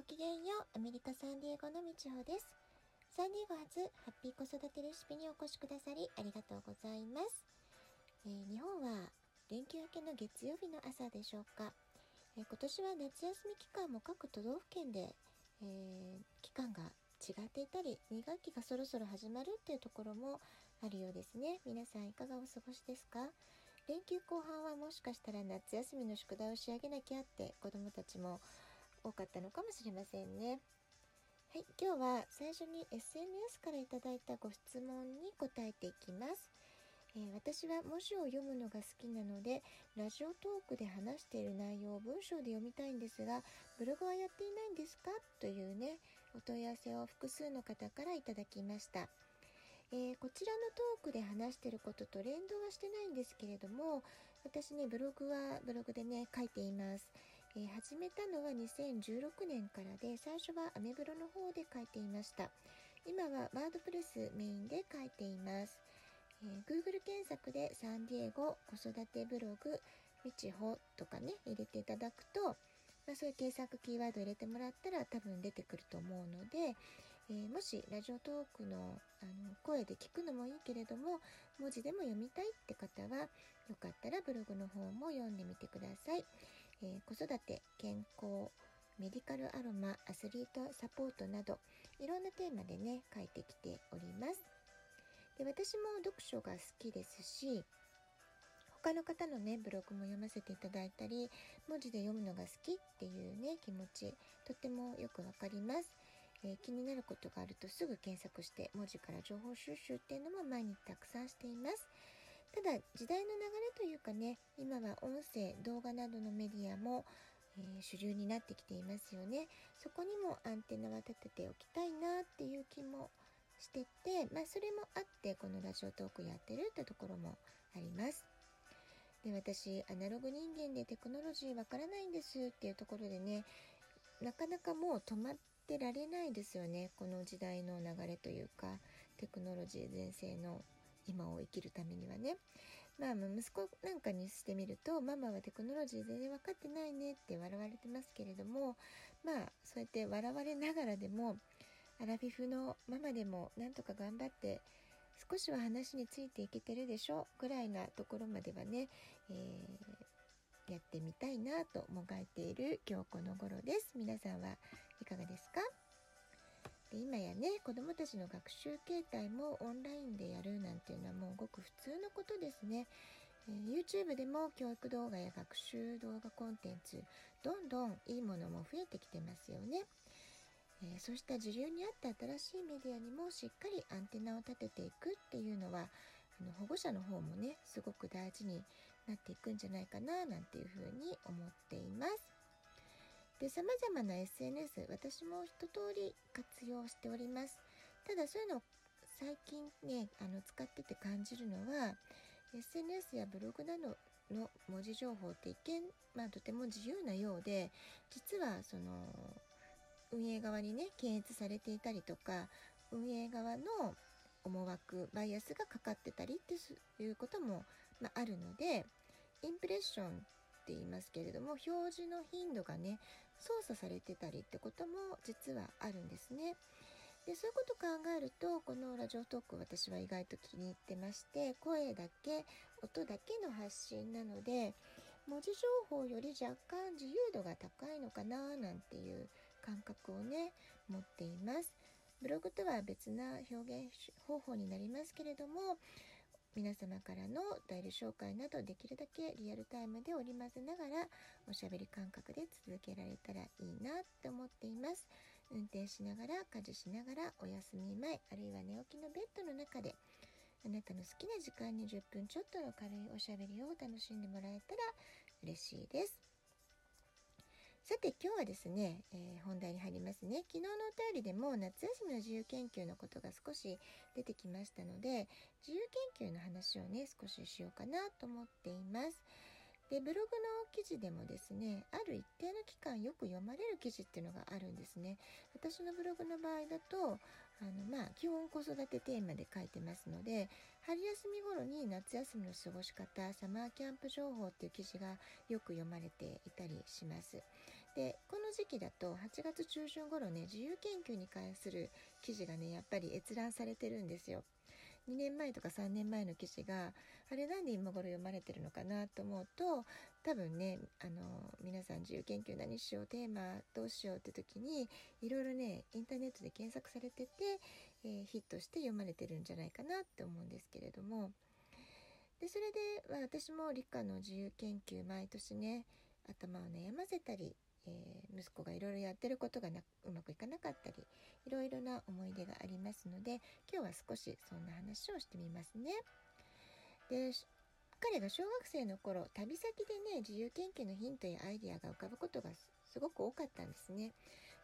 ごきげんよう、アメリカ・サンディエゴのみちほです。サンディエゴ発ハッピー子育てレシピにお越しくださりありがとうございます。えー、日本は連休明けの月曜日の朝でしょうか。えー、今年は夏休み期間も各都道府県で、えー、期間が違っていたり2学期がそろそろ始まるっていうところもあるようですね皆さんいかがお過ごしですか？連休後半はもしかしたら夏休みの宿題を仕上げなきゃって子どもたちも多かったのかもしれませんね。はい、今日は最初に SNS から頂いたご質問に答えていきます。えー、私は文字を読むのが好きなのでラジオトークで話している内容を文章で読みたいんですがブログはやっていないんですか？というねお問い合わせを複数の方からいただきました。えー、こちらのトークで話してることと連動はしてないんですけれども私ねブログはブログでね書いています、えー、始めたのは2016年からで最初はアメブロの方で書いていました今はワードプレスメインで書いています、えー、Google 検索でサンディエゴ子育てブログみちほとかね入れていただくとまあ、そういう検索キーワード入れてもらったら多分出てくると思うので、えー、もしラジオトークのあの声で聞くのもいいけれども文字でも読みたいって方はよかったらブログの方も読んでみてください。えー、子育て健康メディカルアロマアスリートサポートなどいろんなテーマでね書いてきております。で私も読書が好きですし他の方のねブログも読ませていただいたり文字で読むのが好きっていうね気持ちとってもよくわかります、えー、気になることがあるとすぐ検索して文字から情報収集っていうのも毎日たくさんしていますただ時代の流れというかね今は音声動画などのメディアもえー、主流になってきていますよね。そこにもアンテナは立てておきたいなっていう気もしててまあそれもあってこのラジオトークやってるってところもあります。で私アナログ人間でテクノロジーわからないんですっていうところでねなかなかもう止まってられないですよね。この時代の流れというかテクノロジー全盛の今を生きるためにはねまあ息子なんかにしてみるとママはテクノロジー全然分かってないねって笑われてますけれどもまあそうやって笑われながらでもアラフィフのママでもなんとか頑張って少しは話についていけてるでしょぐらいなところまではね、えー、やってみたいなともがいている今日この頃です。皆さんはいかがですか？で今やね子どもたちの学習形態もオンラインでやるなんていうのはもうごく普通のことですね。え、YouTube でも教育動画や学習動画コンテンツどんどんいいものも増えてきてますよね。え、そうした時流に合った新しいメディアにもしっかりアンテナを立てていくっていうのはあの保護者の方もねすごく大事になっていくんじゃないかななんていうふうに思っています。で様々な SNS 私も一通り活用しております。ただそういうのを最近ねあの使ってて感じるのは SNS やブログなどの文字情報って一見、まあ、とても自由なようで実はその運営側にね検閲されていたりとか運営側の思惑バイアスがかかってたりっていうことも、まあ、あるのでインプレッションって言いますけれども表示の頻度がね操作されてたりってことも実はあるんですね。でそういうこと考えるとこのラジオトーク私は意外と気に入ってまして声だけ音だけの発信なので文字情報より若干自由度が高いのかななんていう感覚をね持っています。ブログとは別な表現方法になりますけれども皆様からの代理紹介などできるだけリアルタイムで織り交ぜながらおしゃべり感覚で続けられたらいいなって思っています。運転しながら家事しながらお休み前あるいは寝起きのベッドの中であなたの好きな時間に10分ちょっとの軽いおしゃべりを楽しんでもらえたら嬉しいです。さて今日はですね、えー、本題に入りますね。昨日のお便りでも夏休みの自由研究のことが少し出てきましたので、自由研究の話をね、少ししようかなと思っています。でブログの記事でもですねある一定の期間よく読まれる記事っていうのがあるんですね私のブログの場合だとあのまあ基本子育てテーマで書いてますので春休み頃に夏休みの過ごし方サマーキャンプ情報っていう記事がよく読まれていたりしますでこの時期だと8月中旬頃ね自由研究に関する記事がねやっぱり閲覧されてるんですよ。2年前とか3年前の記事があれなんで今頃読まれてるのかなと思うと多分ねあの皆さん自由研究何しようテーマどうしようって時にいろいろねインターネットで検索されてて、えー、ヒットして読まれてるんじゃないかなって思うんですけれどもでそれで、まあ、私も理科の自由研究毎年ね頭を悩ませたりえー、息子がいろいろやってることがうまくいかなかったりいろいろな思い出がありますので今日は少しそんな話をしてみますね。で彼が小学生の頃旅先でね自由研究のヒントやアイデアが浮かぶことがすごく多かったんですね。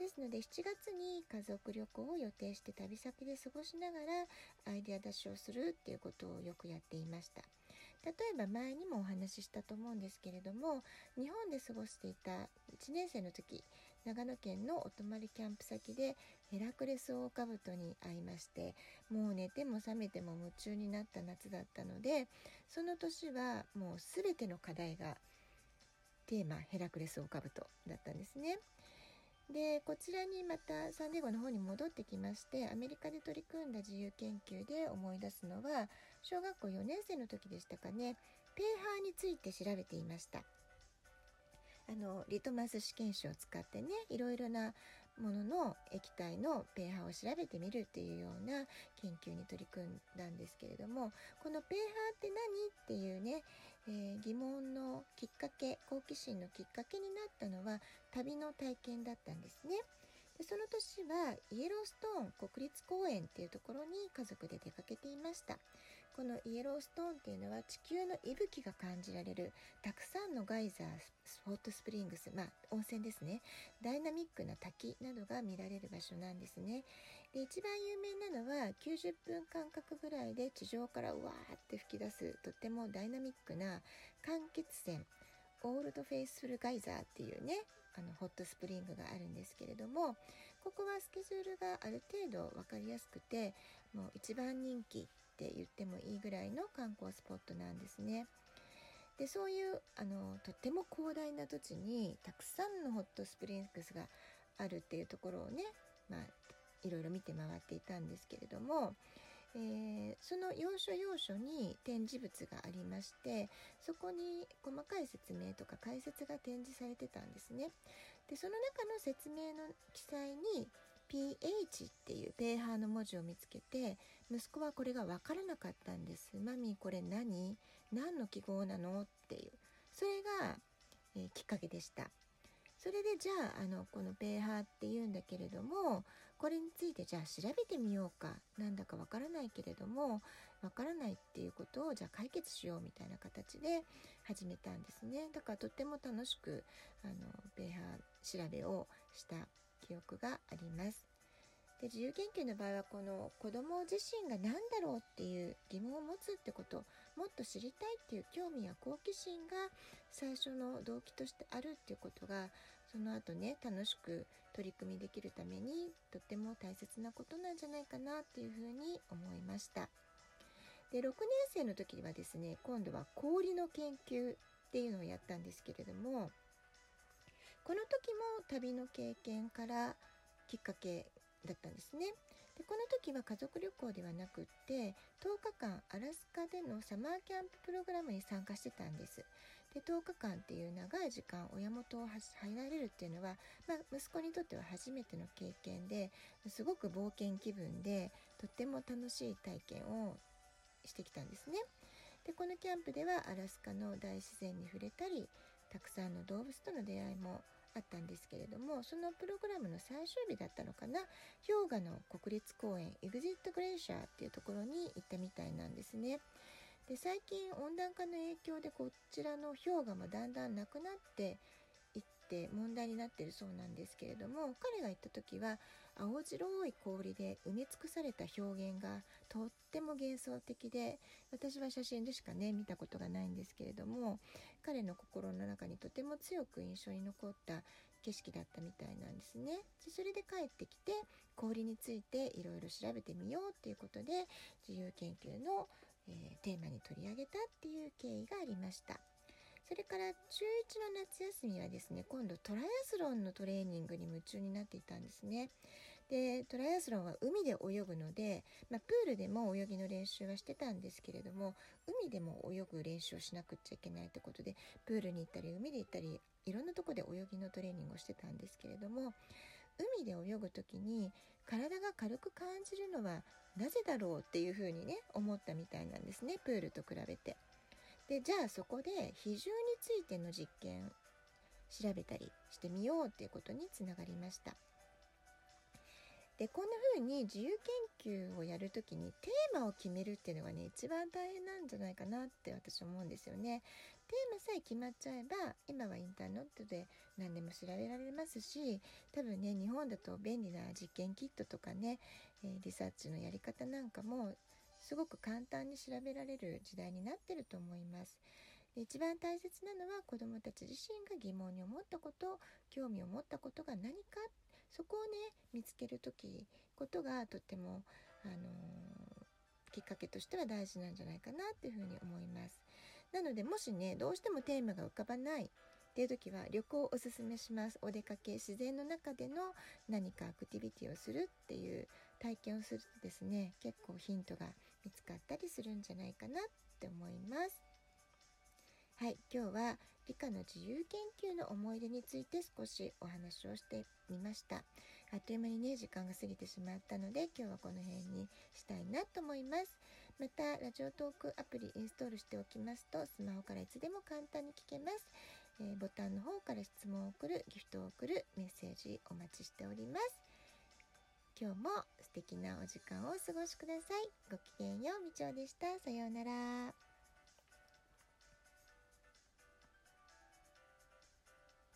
ですので7月に家族旅行を予定して旅先で過ごしながらアイデア出しをするっていうことをよくやっていました。例えば前にもお話ししたと思うんですけれども日本で過ごしていた1年生の時長野県のお泊まりキャンプ先でヘラクレスオオカブトに会いましてもう寝ても覚めても夢中になった夏だったのでその年はもう全ての課題がテーマヘラクレスオオカブトだったんですね。でこちらにまたサンディエゴの方に戻ってきましてアメリカで取り組んだ自由研究で思い出すのは小学校4年生の時でしたかね。ペーハーについて調べていました。あのリトマス試験紙を使ってねいろいろなものの液体のペーハーを調べてみるっていうような研究に取り組んだんですけれどもこのペーハーって何っていうね、えー、疑問のきっかけ好奇心のきっかけになったのは旅の体験だったんですね。でその年はイエローストーン国立公園っていうところに家族で出かけていました。このイエローストーンっていうのは地球の息吹が感じられるたくさんのガイザースホットスプリングスまあ温泉ですねダイナミックな滝などが見られる場所なんですねで一番有名なのは90分間隔ぐらいで地上からうわーって吹き出すとってもダイナミックな間欠泉オールドフェイスフルガイザーっていうねあのホットスプリングがあるんですけれどもここはスケジュールがある程度分かりやすくてもう一番人気って言ってもいいぐらいの観光スポットなんですね。でそういうあのとっても広大な土地にたくさんのホットスプリングスがあるっていうところをね、まあ、いろいろ見て回っていたんですけれども、えー、その要所要所に展示物がありましてそこに細かい説明とか解説が展示されてたんですね。でその中の説明の記載に PH っていうペーハーの文字を見つけて息子はこれが分からなかったんです。マミーこれ何？何の記号なの？っていう。それが、えー、きっかけでした。それでじゃああのこのペーハーっていうんだけれどもこれについてじゃあ調べてみようかなんだかわからないけれどもわからないっていうことをじゃあ解決しようみたいな形で始めたんですねだからとっても楽しくあのペーハー調べをした記憶があります。で自由研究の場合はこの子ども自身が何だろうっていう疑問を持つってこともっと知りたいっていう興味や好奇心が最初の動機としてあるっていうことがその後ね楽しく取り組みできるためにとっても大切なことなんじゃないかなっていうふうに思いました。で6年生の時はですね今度は氷の研究っていうのをやったんですけれどもこの時も旅の経験からきっかけだったんですね。でこの時は家族旅行ではなくって10日間アラスカでのサマーキャンププログラムに参加してたんです。で10日間っていう長い時間親元を入られるっていうのは、まあ、息子にとっては初めての経験ですごく冒険気分でとっても楽しい体験をしてきたんですね。でこのキャンプではアラスカの大自然に触れたりたくさんの動物との出会いもあったんですけれどもそのプログラムの最終日だったのかな氷河の国立公園エグジット・グレーシャーっていうところに行ったみたいなんですね。で最近温暖化の影響でこちらの氷河もだんだんなくなっていって問題になってるそうなんですけれども彼が行った時は青白い氷で埋め尽くされた表現がとっても幻想的で私は写真でしかね見たことがないんですけれども彼の心の中にとても強く印象に残った景色だったみたいなんですね。でそれで帰ってきて氷についていろいろ調べてみようっていうことで自由研究の、えー、テーマに取り上げたっていう経緯がありました。それから中1の夏休みはですね今度トライアスロンのトレーニングに夢中になっていたんですね。でトライアスロンは海で泳ぐので、まあ、プールでも泳ぎの練習はしてたんですけれども海でも泳ぐ練習をしなくちゃいけないってことでプールに行ったり海で行ったりいろんなとこで泳ぎのトレーニングをしてたんですけれども海で泳ぐ時に体が軽く感じるのはなぜだろうっていうふうにね思ったみたいなんですねプールと比べて。でじゃあそこで比重についての実験調べたりしてみようっていうことにつながりました。でこんな風に自由研究をやるときにテーマを決めるっていうのがね一番大変なんじゃないかなって私思うんですよね。テーマさえ決まっちゃえば今はインターネットで何でも調べられますし多分ね日本だと便利な実験キットとかね、えー、リサーチのやり方なんかもすごく簡単に調べられる時代になってると思います。で一番大切なのは子どもたち自身が疑問に思ったこと興味を持ったことが何かそこをね見つける時ことがとても、あのー、きっかけとしては大事なんじゃないかなっていうふうに思います。なのでもしねどうしてもテーマが浮かばないっていう時は旅行をおすすめします。お出かけ自然の中での何かアクティビティをするっていう体験をするとですね結構ヒントが見つかったりするんじゃないかなって思います。はい、今日は理科の自由研究の思い出について少しお話をしてみました。あっという間にね、時間が過ぎてしまったので、今日はこの辺にしたいなと思います。また、ラジオトークアプリインストールしておきますと、スマホからいつでも簡単に聞けます。えー、ボタンの方から質問を送る、ギフトを送る、メッセージお待ちしております。今日も素敵なお時間をお過ごしください。ごきげんよう、みちおでした。さようなら。